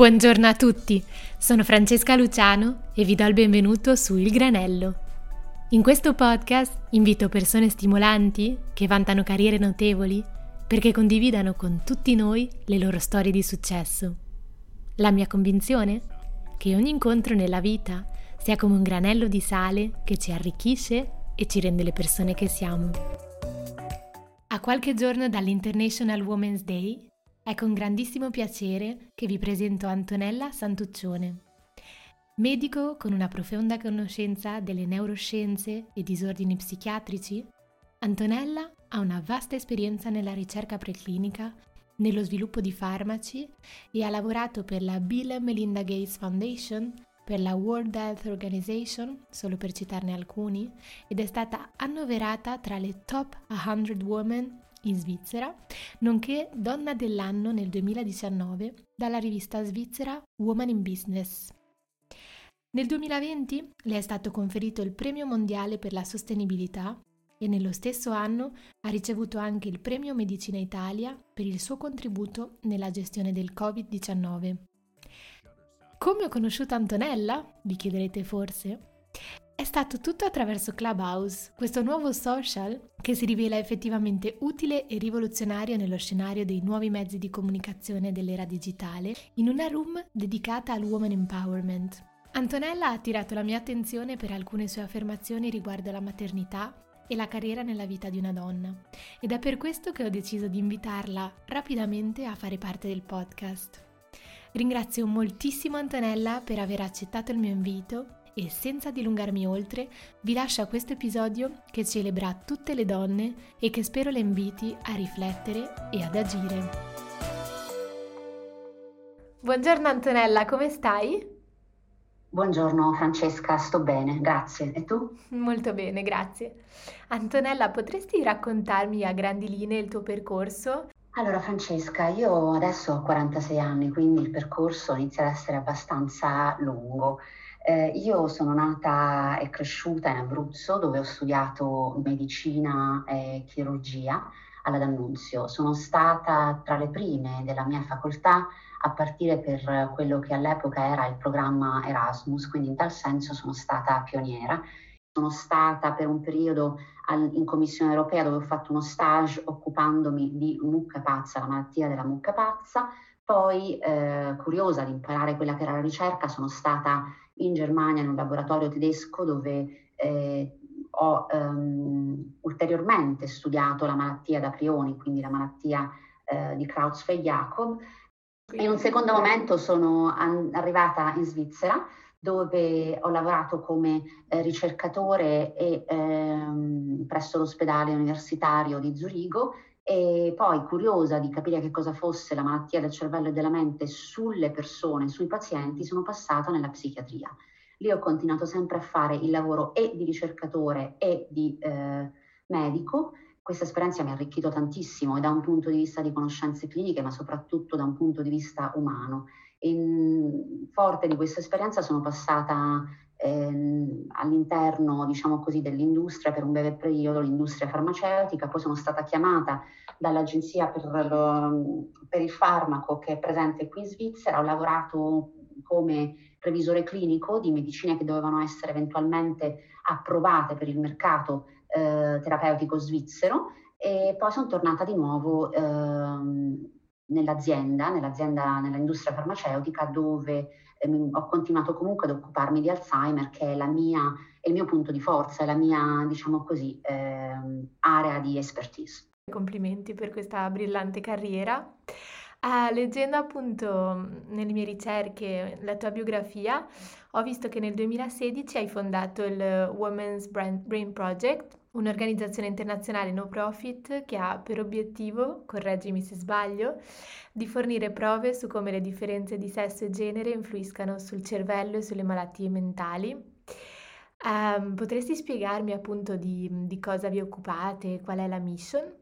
Buongiorno a tutti, sono Francesca Luciano e vi do il benvenuto su Il Granello. In questo podcast invito persone stimolanti che vantano carriere notevoli perché condividano con tutti noi le loro storie di successo. La mia convinzione? Che ogni incontro nella vita sia come un granello di sale che ci arricchisce e ci rende le persone che siamo. A qualche giorno dall'International Women's Day è con grandissimo piacere che vi presento Antonella Santuccione. Medico con una profonda conoscenza delle neuroscienze e disordini psichiatrici, Antonella ha una vasta esperienza nella ricerca preclinica, nello sviluppo di farmaci e ha lavorato per la Bill e Melinda Gates Foundation, per la World Health Organization, solo per citarne alcuni, ed è stata annoverata tra le top 100 women in Svizzera, nonché donna dell'anno nel 2019 dalla rivista svizzera Woman in Business. Nel 2020 le è stato conferito il Premio Mondiale per la Sostenibilità e nello stesso anno ha ricevuto anche il Premio Medicina Italia per il suo contributo nella gestione del Covid-19. Come ho conosciuto Antonella? Vi chiederete forse? È stato tutto attraverso Clubhouse, questo nuovo social che si rivela effettivamente utile e rivoluzionario nello scenario dei nuovi mezzi di comunicazione dell'era digitale, in una room dedicata al woman empowerment. Antonella ha attirato la mia attenzione per alcune sue affermazioni riguardo la maternità e la carriera nella vita di una donna ed è per questo che ho deciso di invitarla rapidamente a fare parte del podcast. Ringrazio moltissimo Antonella per aver accettato il mio invito e senza dilungarmi oltre, vi lascio a questo episodio che celebra tutte le donne e che spero le inviti a riflettere e ad agire. Buongiorno Antonella, come stai? Buongiorno Francesca, sto bene, grazie. E tu? Molto bene, grazie. Antonella, potresti raccontarmi a grandi linee il tuo percorso? Allora Francesca, io adesso ho 46 anni, quindi il percorso inizia ad essere abbastanza lungo. Eh, io sono nata e cresciuta in Abruzzo dove ho studiato medicina e chirurgia alla D'Annunzio. Sono stata tra le prime della mia facoltà a partire per quello che all'epoca era il programma Erasmus, quindi in tal senso sono stata pioniera. Sono stata per un periodo al, in Commissione europea dove ho fatto uno stage occupandomi di mucca pazza, la malattia della mucca pazza. Poi, eh, curiosa di imparare quella che era la ricerca, sono stata in Germania in un laboratorio tedesco dove eh, ho ehm, ulteriormente studiato la malattia da prioni, quindi la malattia eh, di Creutzfeldt-Jakob. In un secondo momento sono an- arrivata in Svizzera dove ho lavorato come eh, ricercatore e, ehm, presso l'ospedale universitario di Zurigo e poi curiosa di capire che cosa fosse la malattia del cervello e della mente sulle persone, sui pazienti, sono passata nella psichiatria. Lì ho continuato sempre a fare il lavoro e di ricercatore e di eh, medico. Questa esperienza mi ha arricchito tantissimo e da un punto di vista di conoscenze cliniche, ma soprattutto da un punto di vista umano. In, forte di questa esperienza sono passata ehm, all'interno, diciamo così, dell'industria per un breve periodo, l'industria farmaceutica, poi sono stata chiamata dall'Agenzia per, lo, per il farmaco che è presente qui in Svizzera, ho lavorato come revisore clinico di medicine che dovevano essere eventualmente approvate per il mercato eh, terapeutico svizzero e poi sono tornata di nuovo eh, nell'azienda, nell'azienda, nell'industria farmaceutica dove ehm, ho continuato comunque ad occuparmi di Alzheimer, che è, mia, è il mio punto di forza, è la mia, diciamo così, ehm, area di expertise. Complimenti per questa brillante carriera. Ah, leggendo appunto nelle mie ricerche la tua biografia, ho visto che nel 2016 hai fondato il Women's Brain Project, un'organizzazione internazionale no profit che ha per obiettivo, correggimi se sbaglio, di fornire prove su come le differenze di sesso e genere influiscano sul cervello e sulle malattie mentali. Um, potresti spiegarmi appunto di, di cosa vi occupate, qual è la mission?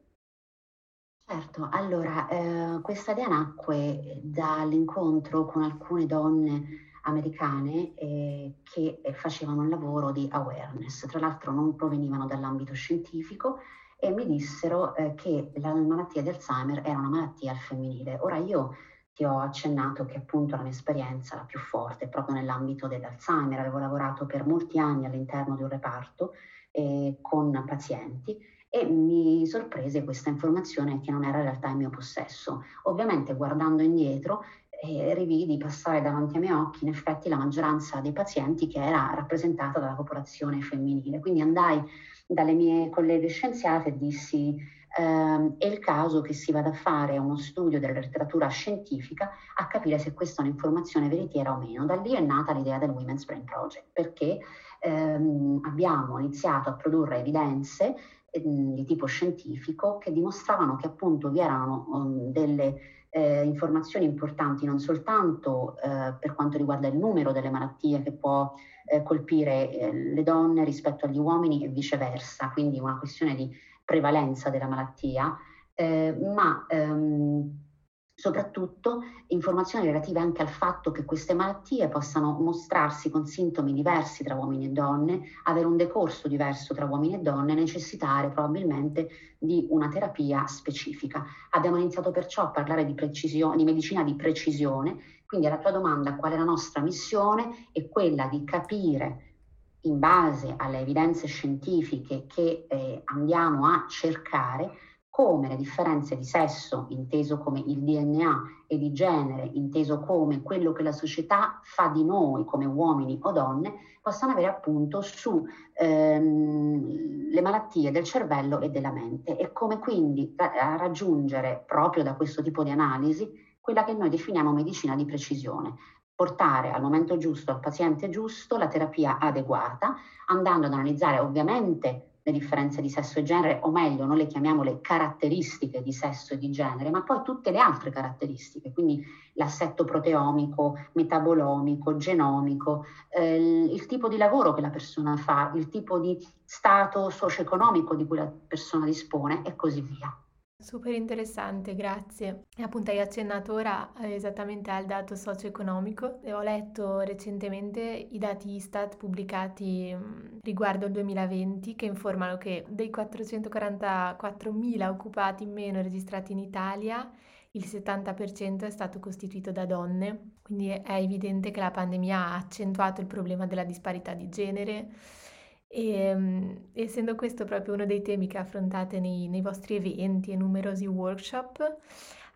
Certo, allora eh, questa idea nacque dall'incontro con alcune donne americane eh, che facevano un lavoro di awareness, tra l'altro non provenivano dall'ambito scientifico e mi dissero eh, che la malattia di Alzheimer era una malattia al femminile. Ora io ti ho accennato che appunto la mia esperienza, la più forte, proprio nell'ambito dell'Alzheimer. Avevo lavorato per molti anni all'interno di un reparto eh, con pazienti e mi sorprese questa informazione che non era in realtà in mio possesso. Ovviamente guardando indietro eh, rividi passare davanti ai miei occhi in effetti la maggioranza dei pazienti che era rappresentata dalla popolazione femminile. Quindi andai dalle mie colleghe scienziate e dissi ehm, è il caso che si vada a fare uno studio della letteratura scientifica a capire se questa è un'informazione veritiera o meno. Da lì è nata l'idea del Women's Brain Project, perché ehm, abbiamo iniziato a produrre evidenze di tipo scientifico che dimostravano che appunto vi erano um, delle eh, informazioni importanti non soltanto eh, per quanto riguarda il numero delle malattie che può eh, colpire eh, le donne rispetto agli uomini e viceversa, quindi una questione di prevalenza della malattia, eh, ma ehm, soprattutto informazioni relative anche al fatto che queste malattie possano mostrarsi con sintomi diversi tra uomini e donne, avere un decorso diverso tra uomini e donne, necessitare probabilmente di una terapia specifica. Abbiamo iniziato perciò a parlare di, di medicina di precisione, quindi alla tua domanda qual è la nostra missione è quella di capire in base alle evidenze scientifiche che eh, andiamo a cercare come le differenze di sesso, inteso come il DNA, e di genere, inteso come quello che la società fa di noi come uomini o donne, possano avere appunto su ehm, malattie del cervello e della mente. E come quindi ra- raggiungere proprio da questo tipo di analisi quella che noi definiamo medicina di precisione, portare al momento giusto, al paziente giusto, la terapia adeguata, andando ad analizzare ovviamente le differenze di sesso e genere, o meglio, noi le chiamiamo le caratteristiche di sesso e di genere, ma poi tutte le altre caratteristiche, quindi l'assetto proteomico, metabolomico, genomico, eh, il tipo di lavoro che la persona fa, il tipo di stato socio-economico di cui la persona dispone e così via. Super interessante, grazie. E appunto hai accennato ora eh, esattamente al dato socio-economico. Ho letto recentemente i dati Istat pubblicati mm, riguardo il 2020 che informano che dei 444.000 occupati in meno registrati in Italia, il 70% è stato costituito da donne, quindi è evidente che la pandemia ha accentuato il problema della disparità di genere e ehm, essendo questo proprio uno dei temi che affrontate nei, nei vostri eventi e numerosi workshop,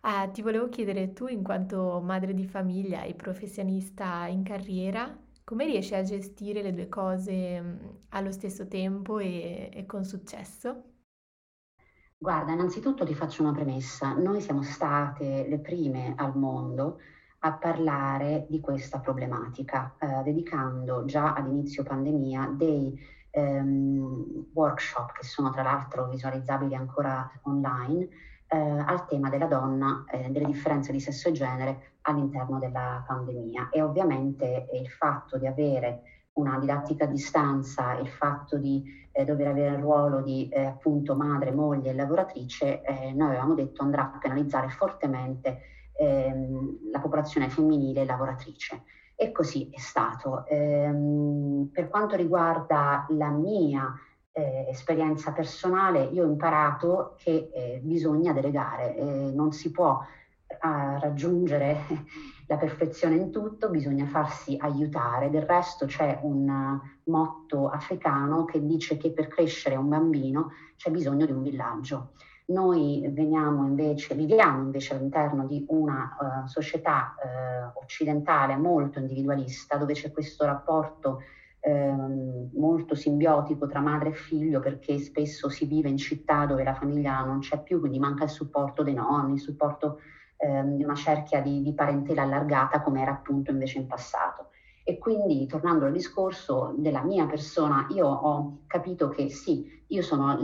eh, ti volevo chiedere tu, in quanto madre di famiglia e professionista in carriera, come riesci a gestire le due cose mh, mm, allo stesso tempo e, e con successo? Guarda, innanzitutto ti faccio una premessa. Noi siamo state le prime al mondo a parlare di questa problematica, eh, dedicando già ad inizio pandemia dei ehm, workshop che sono tra l'altro visualizzabili ancora online eh, al tema della donna, eh, delle differenze di sesso e genere all'interno della pandemia. E ovviamente il fatto di avere una didattica a distanza, il fatto di eh, dover avere il ruolo di eh, appunto madre, moglie e lavoratrice, eh, noi avevamo detto andrà a penalizzare fortemente ehm, la popolazione femminile lavoratrice. E così è stato. Ehm, per quanto riguarda la mia eh, esperienza personale, io ho imparato che eh, bisogna delegare, eh, non si può raggiungere la perfezione in tutto, bisogna farsi aiutare. Del resto c'è un motto africano che dice che per crescere un bambino c'è bisogno di un villaggio. Noi veniamo invece, viviamo invece all'interno di una uh, società uh, occidentale molto individualista, dove c'è questo rapporto uh, molto simbiotico tra madre e figlio, perché spesso si vive in città dove la famiglia non c'è più, quindi manca il supporto dei nonni, il supporto ehm, di una cerchia di, di parentela allargata, come era appunto invece in passato. E quindi, tornando al discorso della mia persona, io ho capito che sì, io sono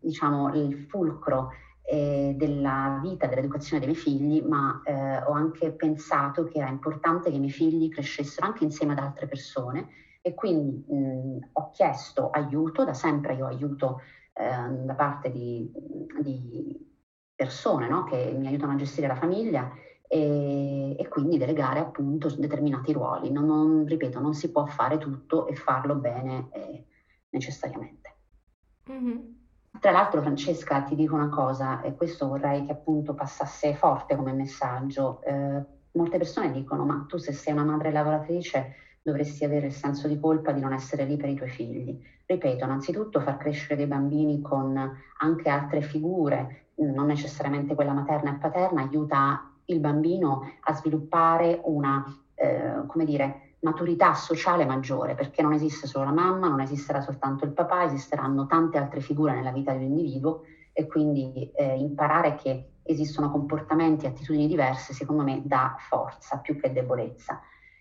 diciamo, il fulcro eh, della vita, dell'educazione dei miei figli, ma eh, ho anche pensato che era importante che i miei figli crescessero anche insieme ad altre persone. E quindi mh, ho chiesto aiuto, da sempre io aiuto eh, da parte di, di persone no, che mi aiutano a gestire la famiglia e, e, quindi delegare appunto determinati ruoli. Non, non, ripeto, non si può fare tutto e farlo bene eh, necessariamente. Mm-hmm. Tra l'altro, Francesca, ti dico una cosa, e questo vorrei che appunto passasse forte come messaggio. Eh, molte persone dicono: Ma tu, se sei una madre lavoratrice, dovresti avere il senso di colpa di non essere lì per i tuoi figli. Ripeto, innanzitutto far crescere dei bambini con anche altre figure, non necessariamente quella materna e paterna, aiuta il bambino a sviluppare una, eh, come dire, maturità sociale maggiore, perché non esiste solo la mamma, non esisterà soltanto il papà, esisteranno tante altre figure nella vita di un individuo e quindi eh, imparare che esistono comportamenti e attitudini diverse, secondo me, dà forza più che debolezza.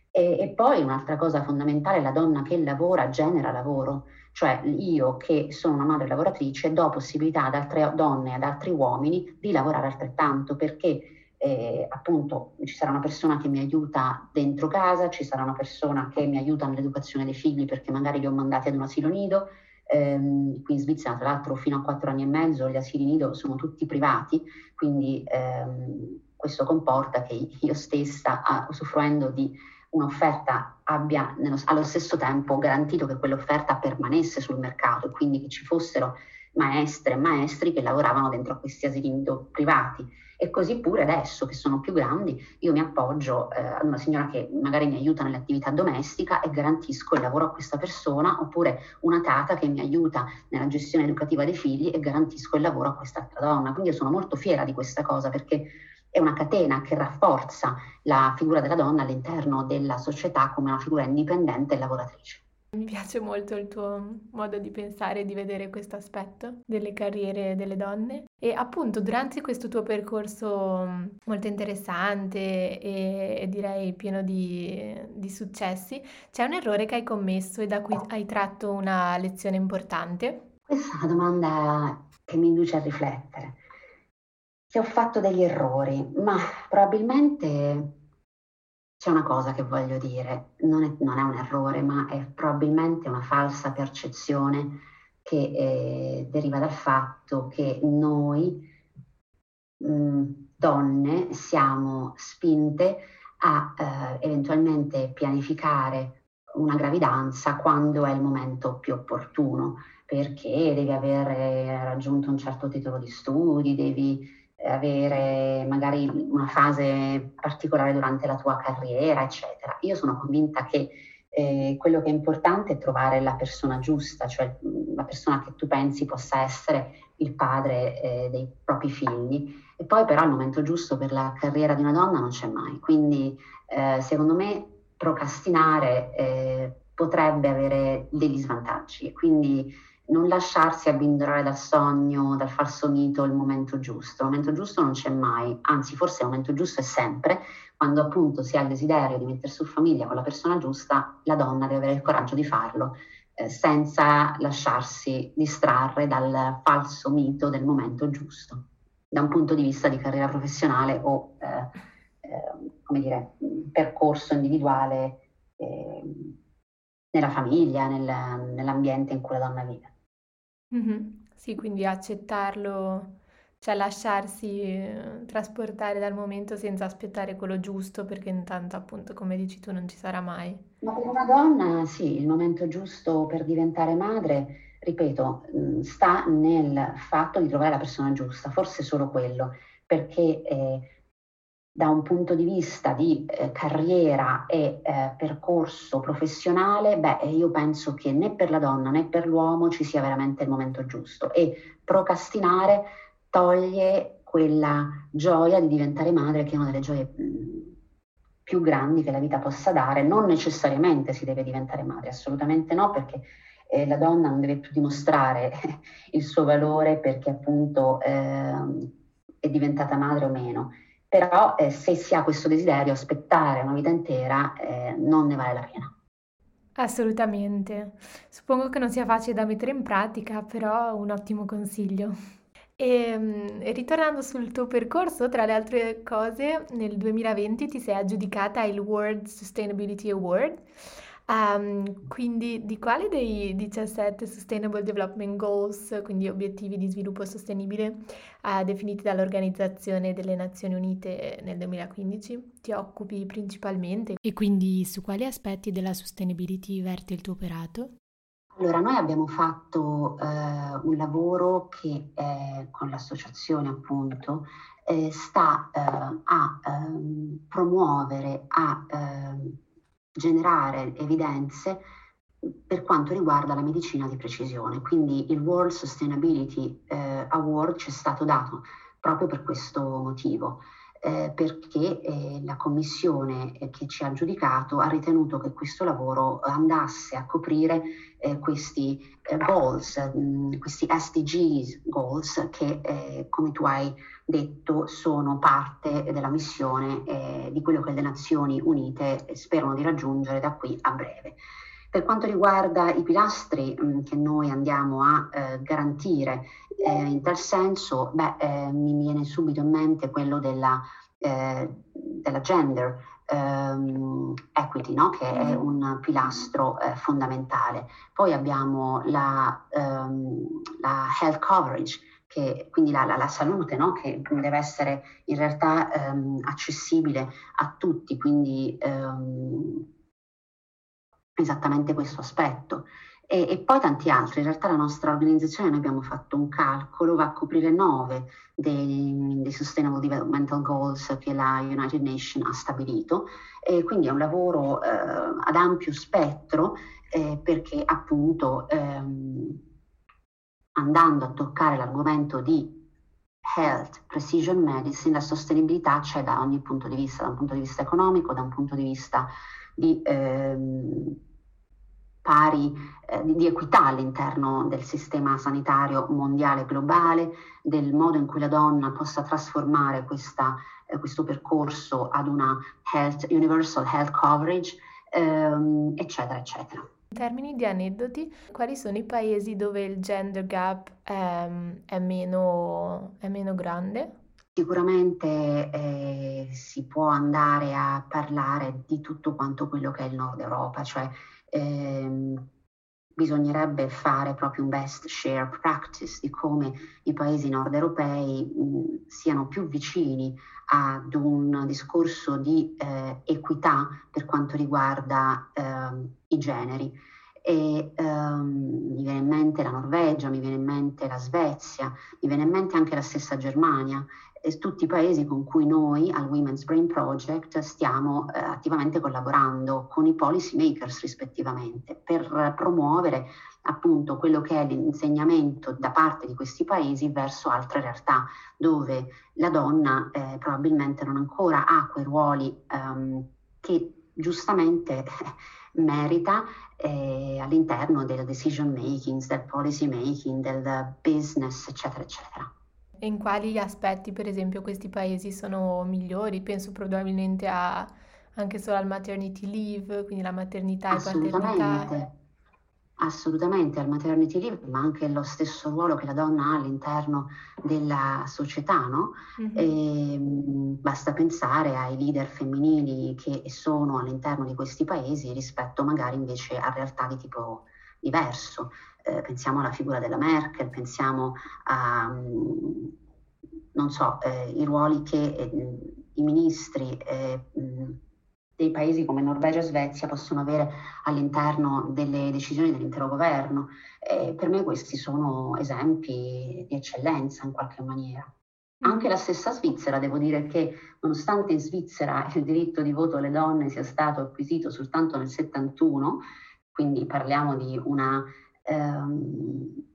E, e poi un'altra cosa fondamentale, la donna che lavora genera lavoro, cioè io che sono una madre lavoratrice do possibilità ad altre donne, ad altri uomini di lavorare altrettanto, perché eh, appunto ci sarà una persona che mi aiuta dentro casa, ci sarà una persona che mi aiuta nell'educazione dei figli perché magari li ho mandati ad un asilo nido. Ehm, qui in Svizzera, tra l'altro, fino a quattro anni e mezzo gli asili nido sono tutti privati, quindi ehm, questo comporta che io stessa, usufruendo di un'offerta, abbia nello, allo stesso tempo garantito che quell'offerta permanesse sul mercato e quindi che ci fossero maestre e maestri che lavoravano dentro a questi asili nido privati e così pure adesso che sono più grandi, io mi appoggio eh, ad una signora che magari mi aiuta nell'attività domestica e garantisco il lavoro a questa persona, oppure una tata che mi aiuta nella gestione educativa dei figli e garantisco il lavoro a quest'altra donna. Quindi io sono molto fiera di questa cosa perché è una catena che rafforza la figura della donna all'interno della società come una figura indipendente e lavoratrice. Mi piace molto il tuo modo di pensare e di vedere questo aspetto delle carriere delle donne e appunto durante questo tuo percorso mm, molto interessante e, e direi pieno di, di, successi, c'è un errore che hai commesso e da cui hai tratto una lezione importante? Questa è una domanda che mi induce a riflettere. Se ho fatto degli errori, ma probabilmente c'è una cosa che voglio dire, non è, non è, un errore, ma è probabilmente una falsa percezione che eh, deriva dal fatto che noi mh, mm, donne siamo spinte a eh, eventualmente pianificare una gravidanza quando è il momento più opportuno, perché devi aver raggiunto un certo titolo di studi, devi avere magari una fase particolare durante la tua carriera, eccetera. Io sono convinta che eh, quello che è importante è trovare la persona giusta, cioè la persona che tu pensi possa essere il padre eh, dei propri figli. E poi però al momento giusto per la carriera di una donna non c'è mai. Quindi eh, secondo me procrastinare eh, potrebbe avere degli svantaggi. Quindi non lasciarsi abbindolare dal sogno, dal falso mito, il momento giusto. Il momento giusto non c'è mai, anzi forse il momento giusto è sempre, quando appunto si ha il desiderio di mettere su famiglia con la persona giusta, la donna deve avere il coraggio di farlo, eh, senza lasciarsi distrarre dal falso mito del momento giusto, da un punto di vista di carriera professionale o, eh, eh, come dire, percorso individuale ehm, nella famiglia, nel, nell'ambiente in cui la donna vive. Mh-mh. Sì, quindi accettarlo, cioè lasciarsi, ehm, trasportare dal momento senza aspettare quello giusto, perché intanto appunto, come dici tu, non ci sarà mai. Ma per una donna sì, il momento giusto per diventare madre, ripeto, mhmm, sta nel fatto di trovare la persona giusta, forse solo quello, perché, ehm da un punto di vista di eh, carriera e eh, percorso professionale, beh, io penso che né per la donna né per l'uomo ci sia veramente il momento giusto e procrastinare toglie quella gioia di diventare madre che è una delle gioie mh, più grandi che la vita possa dare. Non necessariamente si deve diventare madre, assolutamente no, perché eh, la donna non deve più dimostrare il suo valore perché appunto ehm, è diventata madre o meno però eh, se si ha questo desiderio, aspettare una vita intera eh, non ne vale la pena. Assolutamente. Suppongo che non sia facile da mettere in pratica, però un ottimo consiglio. E, ehm, ritornando sul tuo percorso, tra le altre cose, nel 2020 ti sei aggiudicata il World Sustainability Award Um, quindi di quali dei 17 Sustainable Development Goals, quindi obiettivi di sviluppo sostenibile uh, definiti dall'Organizzazione delle Nazioni Unite nel 2015, ti occupi principalmente? E quindi su quali aspetti della sustainability verte il tuo operato? Allora, noi abbiamo fatto eh, un lavoro che eh, con l'associazione appunto eh, sta eh, a ehm, promuovere, a ehm, generare evidenze per quanto riguarda la medicina di precisione. Quindi il World Sustainability eh, Award ci è stato dato proprio per questo motivo eh, perché eh, la commissione eh, che ci ha giudicato ha ritenuto che questo lavoro andasse a coprire eh, questi eh, goals, mh, mm, questi SDGs goals che, eh, come tu hai detto, sono parte della missione di quello che le Nazioni Unite sperano di raggiungere da qui a breve. Per quanto riguarda i pilastri mh, mm, che noi andiamo a garantire eh, in tal senso, beh, eh, mi viene subito in mente quello della, eh, della gender um, equity, no? che è mm-hmm. un pilastro eh, fondamentale. Poi abbiamo la, um, la health coverage, che, quindi la, la, la salute, no? che deve essere in realtà um, accessibile a tutti, quindi esattamente questo aspetto. E, e, poi tanti altri. In realtà la nostra organizzazione, noi abbiamo fatto un calcolo, va a coprire nove dei, dei Sustainable Developmental Goals che la United Nations ha stabilito. E quindi è un lavoro eh, ad ampio spettro eh, perché appunto ehm, andando a toccare l'argomento di health, precision medicine, la sostenibilità c'è da ogni punto di vista, da un punto di vista economico, da un punto di vista di ehm, pari eh, di equità all'interno del sistema sanitario mondiale globale, del modo in cui la donna possa trasformare questa, eh, questo percorso ad una health, universal health coverage, ehm, eccetera, eccetera. In termini di aneddoti, quali sono i paesi dove il gender gap è, è, meno, è meno grande? Sicuramente eh, si può andare a parlare di tutto quanto quello che è il nord Europa, cioè ehm, bisognerebbe fare proprio un best share practice di come i paesi nord europei mh, siano più vicini ad un discorso di eh, equità per quanto riguarda eh, i generi. E ehm, mi viene in mente la Norvegia, mi viene in mente la Svezia, mi viene in mente anche la stessa Germania tutti i paesi con cui noi al Women's Brain Project stiamo eh, attivamente collaborando con i policy makers rispettivamente per promuovere appunto quello che è l'insegnamento da parte di questi paesi verso altre realtà dove la donna eh, probabilmente non ancora ha quei ruoli ehm, che giustamente merita eh, all'interno del decision making, del policy making, del business, eccetera, eccetera. E in quali aspetti, per esempio, questi paesi sono migliori? Penso probabilmente a, anche solo al maternity leave, quindi la maternità e paternità. Assolutamente, al maternity leave, ma anche lo stesso ruolo che la donna ha all'interno della società, no? Mm-hmm. E, basta pensare ai leader femminili che sono all'interno di questi paesi rispetto magari invece a realtà di tipo diverso eh, pensiamo alla figura della Merkel, pensiamo a, mm, non so, eh, i ruoli che eh, i ministri eh, mm, dei paesi come Norvegia e Svezia possono avere all'interno delle decisioni dell'intero governo. per me questi sono esempi di eccellenza in qualche maniera. Mm. Anche la stessa Svizzera, devo dire che nonostante in Svizzera il diritto di voto alle donne sia stato acquisito soltanto nel 71, quindi parliamo di una ehm,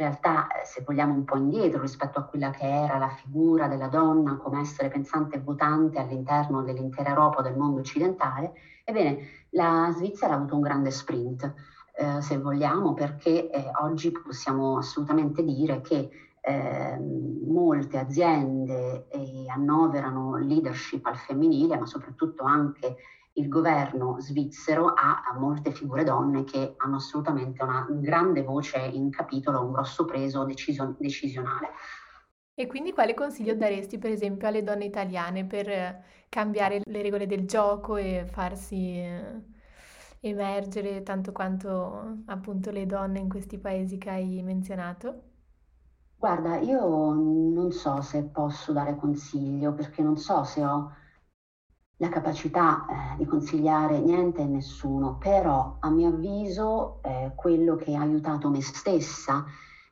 realtà, se vogliamo, un po' indietro rispetto a quella che era la figura della donna come essere pensante e votante all'interno dell'intera Europa del mondo occidentale, ebbene, la Svizzera ha avuto un grande sprint, eh, se vogliamo, perché eh, oggi possiamo assolutamente dire che eh, molte aziende eh, annoverano leadership al femminile, ma soprattutto anche il governo svizzero ha, molte figure donne che hanno assolutamente una grande voce in capitolo, un grosso preso decision- decisionale. E quindi quale consiglio daresti per esempio alle donne italiane per cambiare le regole del gioco e farsi eh, emergere tanto quanto appunto le donne in questi paesi che hai menzionato? Guarda, io non so se posso dare consiglio perché non so se ho la capacità eh, di consigliare niente e nessuno, però a mio avviso eh, quello che ha aiutato me stessa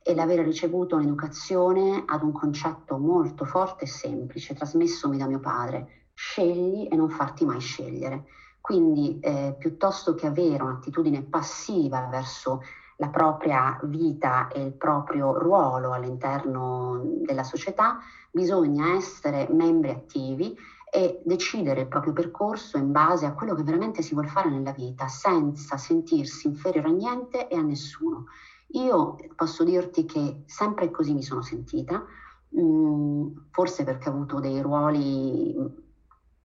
è l'aver ricevuto un'educazione ad un concetto molto forte e semplice, trasmessomi da mio padre, scegli e non farti mai scegliere. Quindi eh, piuttosto che avere un'attitudine passiva verso la propria vita e il proprio ruolo all'interno della società, bisogna essere membri attivi e decidere il proprio percorso in base a quello che veramente si vuole fare nella vita, senza sentirsi inferiore a niente e a nessuno. Io posso dirti che sempre così mi sono sentita, mh, mm, forse perché ho avuto dei ruoli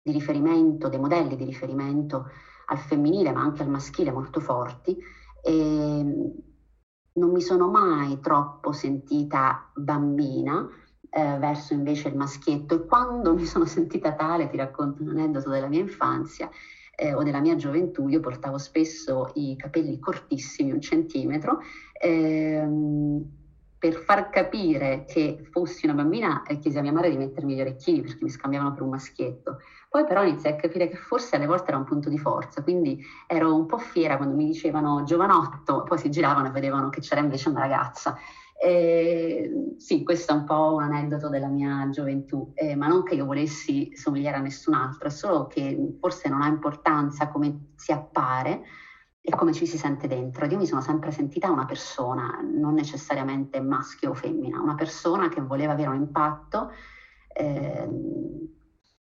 di riferimento, dei modelli di riferimento al femminile ma anche al maschile molto forti e non mi sono mai troppo sentita bambina eh, verso invece il maschietto e quando mi sono sentita tale, ti racconto un aneddoto della mia infanzia eh, o della mia gioventù, io portavo spesso i capelli cortissimi, un centimetro, ehm, per far capire che fossi una bambina e chiesi a mia madre di mettermi gli orecchini perché mi scambiavano per un maschietto. Poi però iniziai a capire che forse alle volte era un punto di forza, quindi ero un po' fiera quando mi dicevano giovanotto, poi si giravano e vedevano che c'era invece una ragazza. Eh, sì, questo è un po' un aneddoto della mia gioventù, eh, ma non che io volessi somigliare a nessun altro, è solo che forse non ha importanza come si appare e come ci si sente dentro. Io mi sono sempre sentita una persona, non necessariamente maschio o femmina, una persona che voleva avere un impatto eh,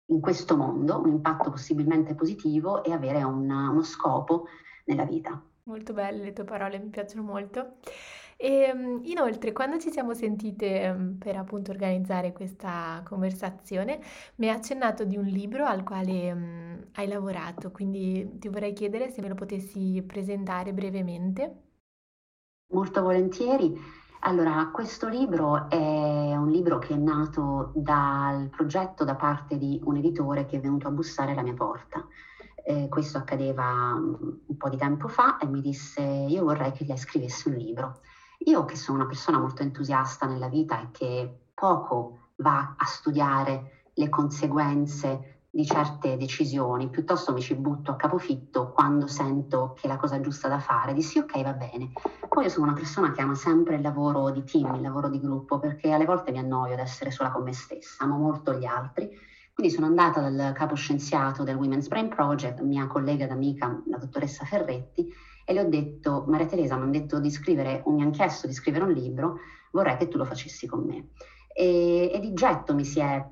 in questo mondo, un impatto possibilmente positivo e avere un, uno scopo nella vita. Molto belle le tue parole, mi piacciono molto. E ehm, inoltre, quando ci siamo sentite ehm, per appunto organizzare questa conversazione, mi hai accennato di un libro al quale mm, hai lavorato, quindi ti vorrei chiedere se me lo potessi presentare brevemente. Molto volentieri. Allora, questo libro è un libro che è nato dal progetto da parte di un editore che è venuto a bussare alla mia porta. Eh, questo accadeva mm, un po' di tempo fa e mi disse io vorrei che lei scrivesse un libro. Io che sono una persona molto entusiasta nella vita e che poco va a studiare le conseguenze di certe decisioni, piuttosto mi ci butto a capofitto quando sento che è la cosa giusta da fare, dissi ok va bene. Poi io sono una persona che ama sempre il lavoro di team, il lavoro di gruppo, perché alle volte mi annoio ad essere sola con me stessa, amo molto gli altri. Quindi sono andata dal capo scienziato del Women's Brain Project, mia collega ed amica, la dottoressa Ferretti, e le ho detto, Maria Teresa mi, detto di scrivere, mi hanno chiesto di scrivere un libro, vorrei che tu lo facessi con me. E, e di getto mi si è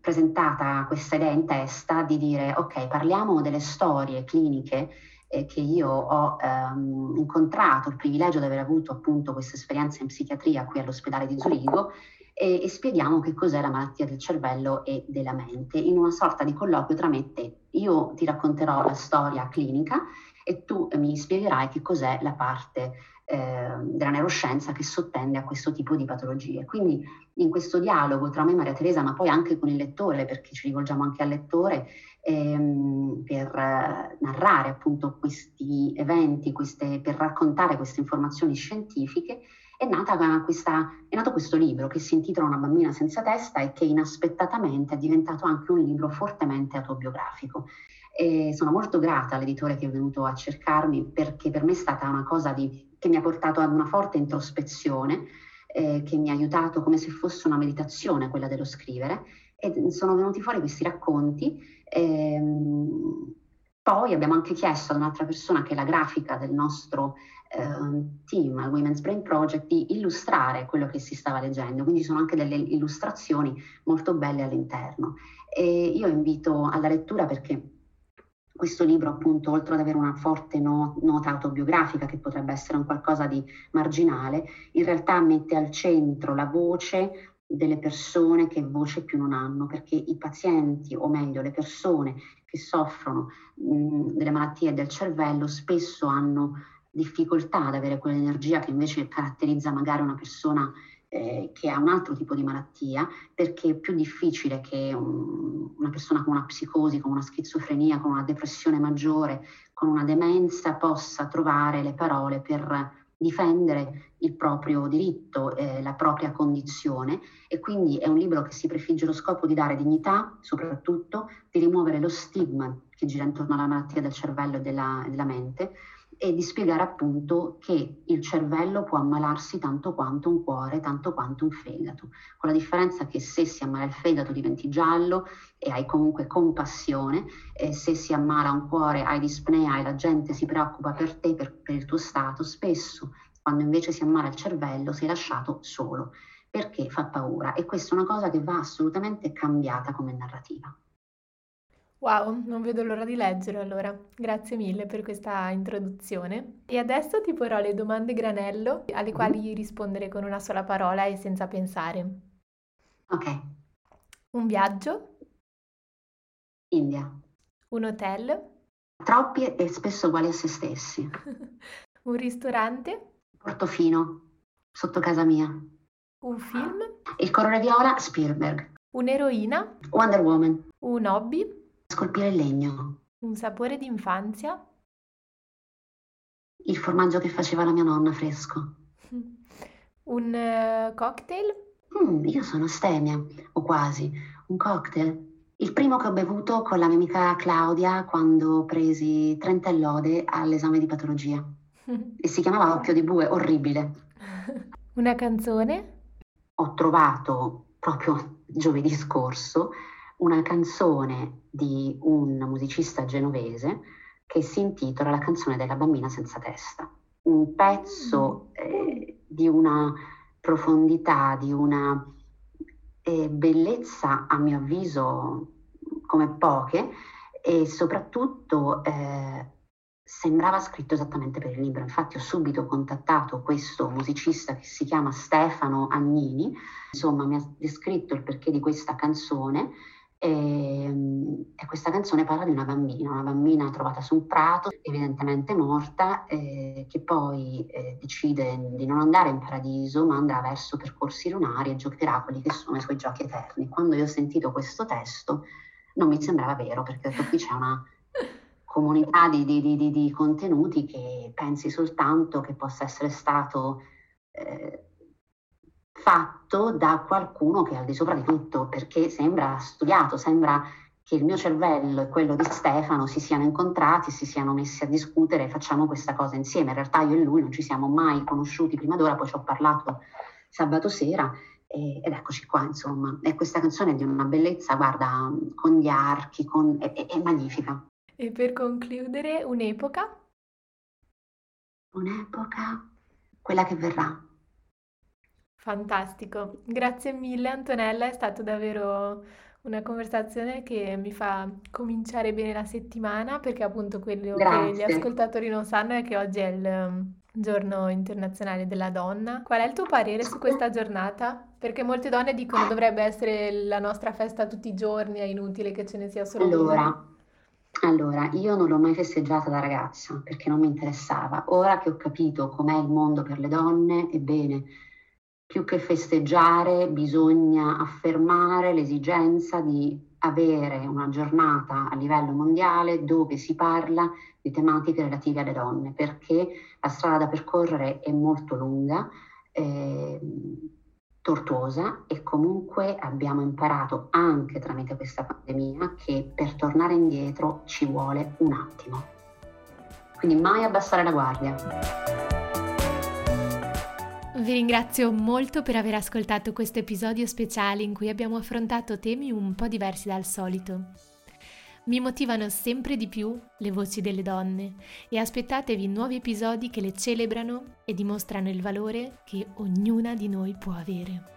presentata questa idea in testa di dire, ok, parliamo delle storie cliniche eh, che io ho ehm, incontrato, il privilegio di aver avuto appunto questa esperienza in psichiatria qui all'ospedale di Zurigo e, e, spieghiamo che cos'è la malattia del cervello e della mente in una sorta di colloquio tra me e te. Io ti racconterò la storia clinica e tu mi spiegherai che cos'è la parte eh, della neuroscienza che sottende a questo tipo di patologie. Quindi in questo dialogo tra me e Maria Teresa, ma poi anche con il lettore, perché ci rivolgiamo anche al lettore, ehm, per eh, narrare appunto questi eventi, queste, per raccontare queste informazioni scientifiche, è, nata questa, è nato questo libro che si intitola Una bambina senza testa e che inaspettatamente è diventato anche un libro fortemente autobiografico. E sono molto grata all'editore che è venuto a cercarmi perché per me è stata una cosa di, che mi ha portato ad una forte introspezione, eh, che mi ha aiutato come se fosse una meditazione quella dello scrivere e sono venuti fuori questi racconti. Ehm, poi abbiamo anche chiesto ad un'altra persona che è la grafica del nostro eh, team, al Women's Brain Project, di illustrare quello che si stava leggendo, quindi ci sono anche delle illustrazioni molto belle all'interno. E io invito alla lettura perché questo libro, appunto, oltre ad avere una forte no, nota autobiografica, che potrebbe essere un qualcosa di marginale, in realtà mette al centro la voce delle persone che voce più non hanno, perché i pazienti, o meglio le persone che soffrono mh, delle malattie del cervello, spesso hanno difficoltà ad avere quell'energia che invece caratterizza magari una persona eh, che ha un altro tipo di malattia, perché è più difficile che un, una persona con una psicosi, con una schizofrenia, con una depressione maggiore, con una demenza possa trovare le parole per difendere il proprio diritto, eh, la propria condizione. E quindi è un libro che si prefigge lo scopo di dare dignità, soprattutto di rimuovere lo stigma che gira intorno alla malattia del cervello e della, della mente e di spiegare appunto che il cervello può ammalarsi tanto quanto un cuore, tanto quanto un fegato, con la differenza che se si ammala il fegato diventi giallo e hai comunque compassione, e se si ammala un cuore hai dispnea e la gente si preoccupa per te, per, per il tuo stato, spesso quando invece si ammala il cervello sei lasciato solo perché fa paura e questa è una cosa che va assolutamente cambiata come narrativa. Wow, non vedo l'ora di leggere allora. Grazie mille per questa introduzione. E adesso ti porrò le domande granello alle mm-hmm. quali rispondere con una sola parola e senza pensare. Ok. Un viaggio? India. Un hotel? Troppi e spesso uguali a se stessi. Un ristorante? Portofino, sotto casa mia. Un film? Il colore viola, Spielberg. Un'eroina? Wonder Woman. Un hobby? Scolpire il legno. Un sapore d'infanzia? Il formaggio che faceva la mia nonna fresco. Un uh, cocktail? Mm, io sono stemia, o quasi. Un cocktail? Il primo che ho bevuto con la mia amica Claudia quando presi 30 lode all'esame di patologia. e si chiamava Occhio di Bue, orribile. Una canzone? Ho trovato proprio giovedì scorso una canzone di un musicista genovese che si intitola La canzone della bambina senza testa. Un pezzo mm. eh, di una profondità, di una eh, bellezza, a mio avviso, come poche, e soprattutto eh, sembrava scritto esattamente per il libro. Infatti ho subito contattato questo musicista che si chiama Stefano Agnini, insomma mi ha descritto il perché di questa canzone e, ehm, e, questa canzone parla di una bambina, una bambina trovata su un prato, evidentemente morta, eh, che poi eh, decide di non andare in paradiso, ma andrà verso percorsi lunari e giocherà quelli che sono i suoi giochi eterni. Quando io ho sentito questo testo non mi sembrava vero, perché qui c'è una comunità di, di, di, di, contenuti che pensi soltanto che possa essere stato... Eh, fatto da qualcuno che è al di sopra di tutto, perché sembra studiato, sembra che il mio cervello e quello di Stefano si siano incontrati, si siano messi a discutere e facciamo questa cosa insieme. In realtà io e lui non ci siamo mai conosciuti prima d'ora, poi ci ho parlato sabato sera e, ed eccoci qua, insomma. E questa canzone è di una bellezza, guarda, con gli archi, con, è, è, è magnifica. E per concludere, un'epoca? Un'epoca, quella che verrà. Fantastico, grazie mille Antonella, è stato davvero una conversazione che mi fa cominciare bene la settimana perché appunto quello che gli ascoltatori non sanno è che oggi è il um, giorno internazionale della donna. Qual è il tuo parere su questa giornata? Perché molte donne dicono dovrebbe essere la nostra festa tutti i giorni, è inutile che ce ne sia solo allora, una. Allora, io non l'ho mai festeggiata da ragazza perché non mi interessava. Ora che ho capito com'è il mondo per le donne, ebbene, più che festeggiare bisogna affermare l'esigenza di avere una giornata a livello mondiale dove si parla di tematiche relative alle donne, perché la strada da percorrere è molto lunga, eh, tortuosa e comunque abbiamo imparato anche tramite questa pandemia che per tornare indietro ci vuole un attimo. Quindi mai abbassare la guardia. Vi ringrazio molto per aver ascoltato questo episodio speciale in cui abbiamo affrontato temi un po' diversi dal solito. Mi motivano sempre di più le voci delle donne e aspettatevi nuovi episodi che le celebrano e dimostrano il valore che ognuna di noi può avere.